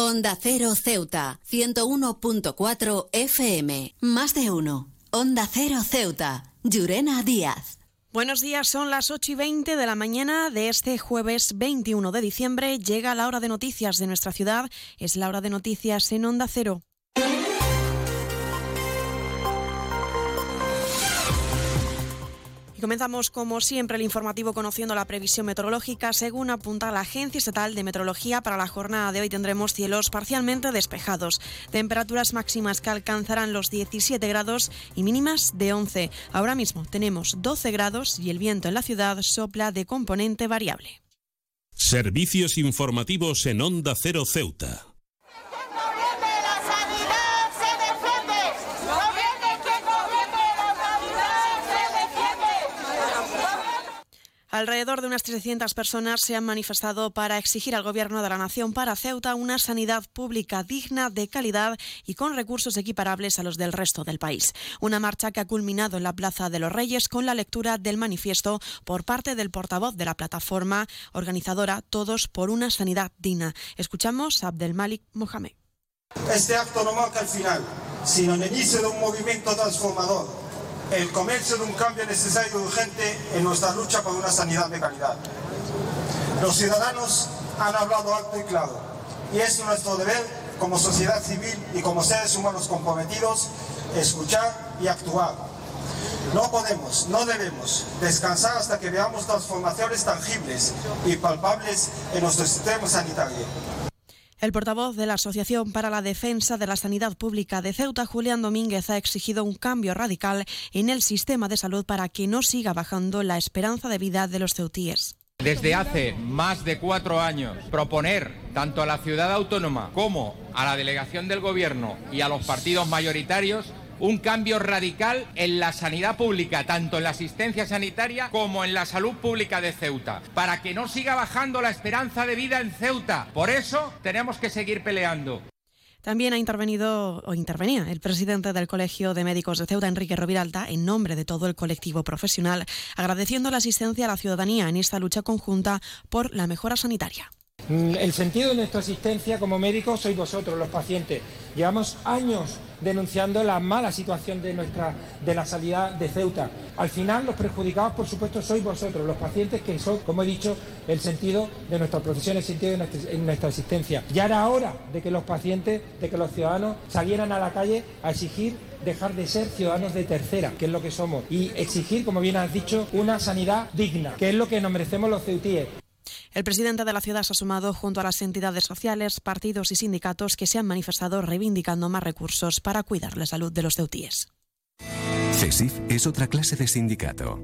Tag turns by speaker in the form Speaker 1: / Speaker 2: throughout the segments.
Speaker 1: Onda Cero Ceuta, 101.4 FM. Más de uno. Onda Cero Ceuta. Llurena Díaz.
Speaker 2: Buenos días, son las 8 y 20 de la mañana de este jueves 21 de diciembre. Llega la hora de noticias de nuestra ciudad. Es la hora de noticias en Onda Cero. Y comenzamos, como siempre, el informativo conociendo la previsión meteorológica. Según apunta la Agencia Estatal de Meteorología, para la jornada de hoy tendremos cielos parcialmente despejados. Temperaturas máximas que alcanzarán los 17 grados y mínimas de 11. Ahora mismo tenemos 12 grados y el viento en la ciudad sopla de componente variable.
Speaker 3: Servicios informativos en Onda Cero Ceuta.
Speaker 2: Alrededor de unas 300 personas se han manifestado para exigir al Gobierno de la Nación para Ceuta una sanidad pública digna, de calidad y con recursos equiparables a los del resto del país. Una marcha que ha culminado en la Plaza de los Reyes con la lectura del manifiesto por parte del portavoz de la plataforma organizadora Todos por una sanidad digna. Escuchamos a Abdelmalik Mohamed.
Speaker 4: Este acto no marca el final, sino el inicio de un movimiento transformador el comienzo de un cambio necesario y urgente en nuestra lucha por una sanidad de calidad. Los ciudadanos han hablado alto y claro y es nuestro deber como sociedad civil y como seres humanos comprometidos escuchar y actuar. No podemos, no debemos descansar hasta que veamos transformaciones tangibles y palpables en nuestro sistema sanitario.
Speaker 2: El portavoz de la Asociación para la Defensa de la Sanidad Pública de Ceuta, Julián Domínguez, ha exigido un cambio radical en el sistema de salud para que no siga bajando la esperanza de vida de los ceutíes.
Speaker 5: Desde hace más de cuatro años, proponer tanto a la ciudad autónoma como a la delegación del Gobierno y a los partidos mayoritarios un cambio radical en la sanidad pública, tanto en la asistencia sanitaria como en la salud pública de Ceuta, para que no siga bajando la esperanza de vida en Ceuta. Por eso tenemos que seguir peleando.
Speaker 2: También ha intervenido o intervenía el presidente del Colegio de Médicos de Ceuta, Enrique Roviralta, en nombre de todo el colectivo profesional, agradeciendo la asistencia a la ciudadanía en esta lucha conjunta por la mejora sanitaria.
Speaker 6: Mm, el sentido de nuestra asistencia como médicos sois vosotros, los pacientes. Llevamos años denunciando la mala situación de, nuestra, de la sanidad de Ceuta. Al final, los perjudicados, por supuesto, sois vosotros, los pacientes, que son, como he dicho, el sentido de nuestra profesión, el sentido de nuestra, nuestra existencia. Ya era hora de que los pacientes, de que los ciudadanos salieran a la calle a exigir dejar de ser ciudadanos de tercera, que es lo que somos, y exigir, como bien has dicho, una sanidad digna, que es lo que nos merecemos los ceutíes.
Speaker 2: El presidente de la ciudad se ha sumado junto a las entidades sociales, partidos y sindicatos que se han manifestado reivindicando más recursos para cuidar la salud de los ceutíes.
Speaker 7: CESIF es otra clase de sindicato.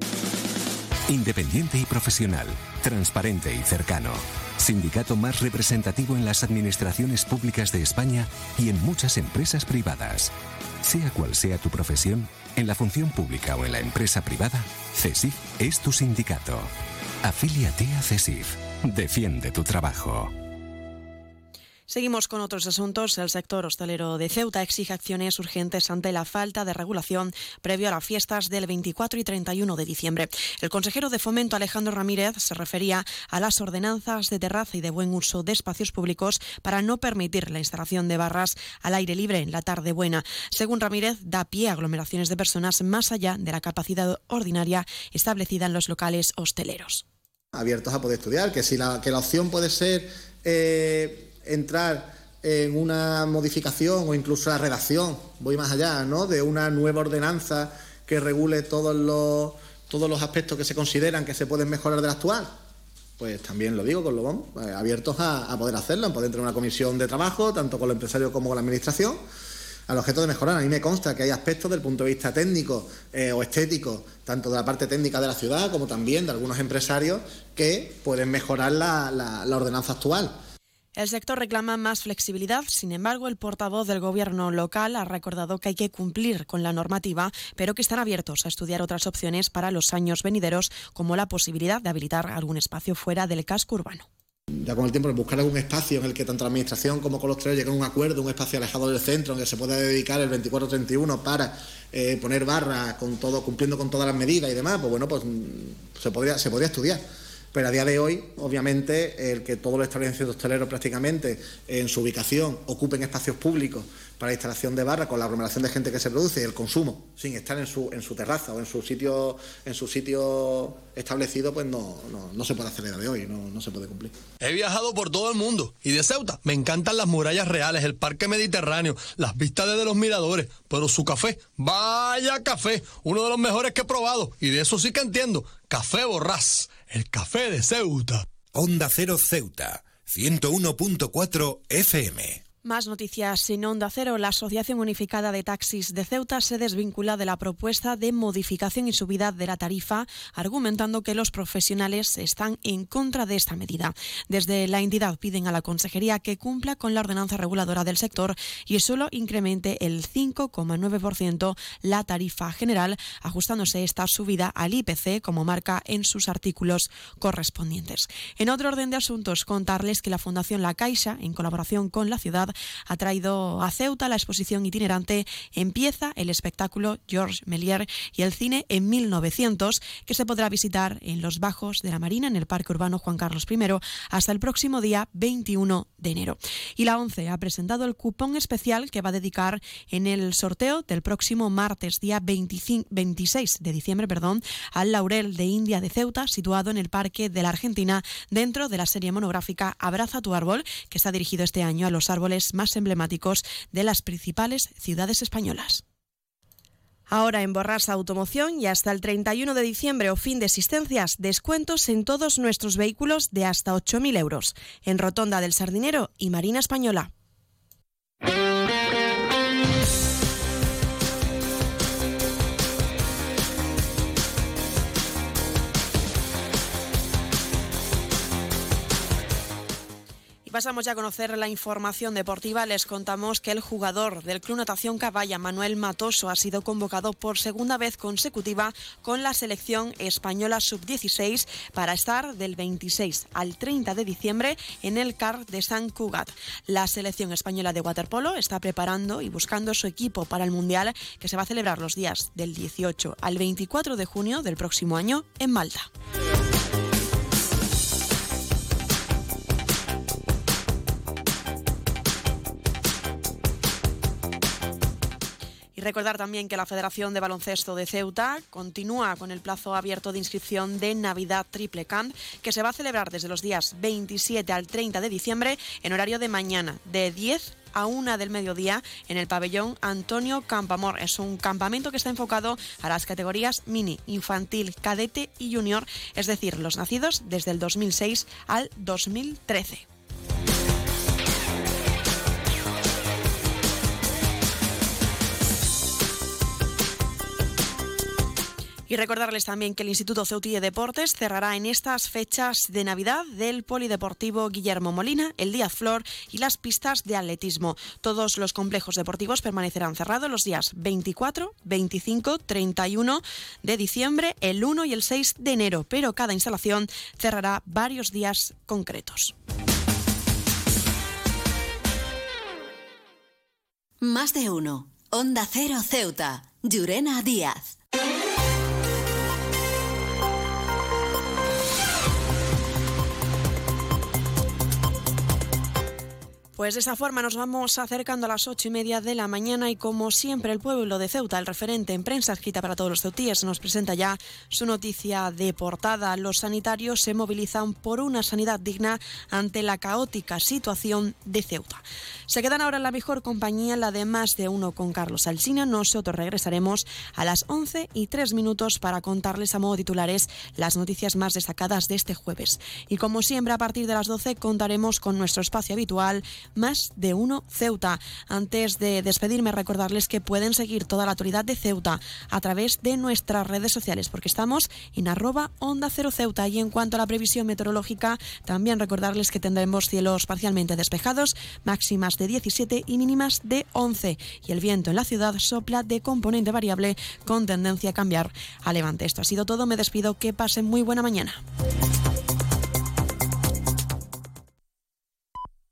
Speaker 7: Independiente y profesional, transparente y cercano. Sindicato más representativo en las administraciones públicas de España y en muchas empresas privadas. Sea cual sea tu profesión, en la función pública o en la empresa privada, CESIF es tu sindicato. Afíliate a CESIF. Defiende tu trabajo.
Speaker 2: Seguimos con otros asuntos. El sector hostelero de Ceuta exige acciones urgentes ante la falta de regulación previo a las fiestas del 24 y 31 de diciembre. El consejero de Fomento Alejandro Ramírez se refería a las ordenanzas de terraza y de buen uso de espacios públicos para no permitir la instalación de barras al aire libre en la tarde buena. Según Ramírez, da pie a aglomeraciones de personas más allá de la capacidad ordinaria establecida en los locales hosteleros
Speaker 8: abiertos a poder estudiar, que si la, que la opción puede ser eh, entrar en una modificación o incluso la redacción, voy más allá, ¿no? de una nueva ordenanza que regule todos los, todos los aspectos que se consideran que se pueden mejorar de la actual. Pues también lo digo con lo vamos, eh, abiertos a, a poder hacerlo, a poder en una comisión de trabajo, tanto con los empresarios como con la administración al objeto de mejorar. A mí me consta que hay aspectos del punto de vista técnico eh, o estético, tanto de la parte técnica de la ciudad como también de algunos empresarios, que pueden mejorar la, la ordenanza actual.
Speaker 2: El sector reclama más flexibilidad, sin embargo, el portavoz del Gobierno local ha recordado que hay que cumplir con la normativa, pero que están abiertos a estudiar otras opciones para los años venideros, como la posibilidad de habilitar algún espacio fuera del casco urbano
Speaker 8: ya con el tiempo, buscar algún espacio en el que tanto la Administración como con los tres lleguen a un acuerdo, un espacio alejado del centro, en el que se pueda dedicar el 24-31 para eh, poner barra con todo, cumpliendo con todas las medidas y demás, pues bueno, pues mm, se podría, se podría estudiar. Pero a día de hoy, obviamente, el que todos los establecimientos hosteleros prácticamente en su ubicación ocupen espacios públicos para la instalación de barra con la aglomeración de gente que se produce y el consumo sin estar en su, en su terraza o en su sitio en su sitio establecido pues no, no, se puede hacer a día de hoy no, no se puede cumplir.
Speaker 9: He viajado por todo el mundo y de Ceuta me encantan las murallas reales el parque mediterráneo las vistas desde los miradores pero su café vaya café uno de los mejores que he probado y de eso sí que entiendo café borrás el café de Ceuta.
Speaker 7: Onda Cero Ceuta 101.4 FM
Speaker 2: más noticias en Onda Cero. La Asociación Unificada de Taxis de Ceuta se desvincula de la propuesta de modificación y subida de la tarifa, argumentando que los profesionales están en contra de esta medida. Desde la entidad piden a la Consejería que cumpla con la ordenanza reguladora del sector y solo incremente el 5,9% la tarifa general, ajustándose esta subida al IPC como marca en sus artículos correspondientes. En otro orden de asuntos, contarles que la Fundación La Caixa, en colaboración con la ciudad, ha traído a Ceuta la exposición itinerante Empieza el espectáculo Georges Méliès y el cine en 1900, que se podrá visitar en los Bajos de la Marina, en el Parque Urbano Juan Carlos I, hasta el próximo día 21 de enero. Y la ONCE ha presentado el cupón especial que va a dedicar en el sorteo del próximo martes, día 26 de diciembre, perdón, al Laurel de India de Ceuta, situado en el Parque de la Argentina, dentro de la serie monográfica Abraza tu árbol, que está dirigido este año a los árboles más emblemáticos de las principales ciudades españolas. Ahora en Borrasa Automoción y hasta el 31 de diciembre o fin de existencias, descuentos en todos nuestros vehículos de hasta 8.000 euros. En Rotonda del Sardinero y Marina Española. Pasamos ya a conocer la información deportiva. Les contamos que el jugador del Club Natación Caballa, Manuel Matoso, ha sido convocado por segunda vez consecutiva con la selección española sub-16 para estar del 26 al 30 de diciembre en el CAR de San Cugat. La selección española de waterpolo está preparando y buscando su equipo para el Mundial que se va a celebrar los días del 18 al 24 de junio del próximo año en Malta. Recordar también que la Federación de Baloncesto de Ceuta continúa con el plazo abierto de inscripción de Navidad Triple Camp, que se va a celebrar desde los días 27 al 30 de diciembre en horario de mañana, de 10 a 1 del mediodía en el pabellón Antonio Campamor. Es un campamento que está enfocado a las categorías mini, infantil, cadete y junior, es decir, los nacidos desde el 2006 al 2013. Y recordarles también que el Instituto Ceutí de Deportes cerrará en estas fechas de Navidad del Polideportivo Guillermo Molina, el Díaz Flor y las pistas de atletismo. Todos los complejos deportivos permanecerán cerrados los días 24, 25, 31 de diciembre, el 1 y el 6 de enero, pero cada instalación cerrará varios días concretos.
Speaker 1: Más de uno. Onda Cero Ceuta. Llurena Díaz.
Speaker 2: Pues de esa forma nos vamos acercando a las ocho y media de la mañana y como siempre el pueblo de Ceuta, el referente en prensa escrita para todos los ceutíes, nos presenta ya su noticia de portada. Los sanitarios se movilizan por una sanidad digna ante la caótica situación de Ceuta. Se quedan ahora en la mejor compañía, la de más de uno con Carlos Alsina. Nosotros regresaremos a las once y tres minutos para contarles a modo titulares las noticias más destacadas de este jueves. Y como siempre a partir de las doce contaremos con nuestro espacio habitual más de uno Ceuta. Antes de despedirme, recordarles que pueden seguir toda la autoridad de Ceuta a través de nuestras redes sociales, porque estamos en arroba onda cero Ceuta. Y en cuanto a la previsión meteorológica, también recordarles que tendremos cielos parcialmente despejados, máximas de 17 y mínimas de 11. Y el viento en la ciudad sopla de componente variable con tendencia a cambiar a levante. Esto ha sido todo. Me despido. Que pasen muy buena mañana.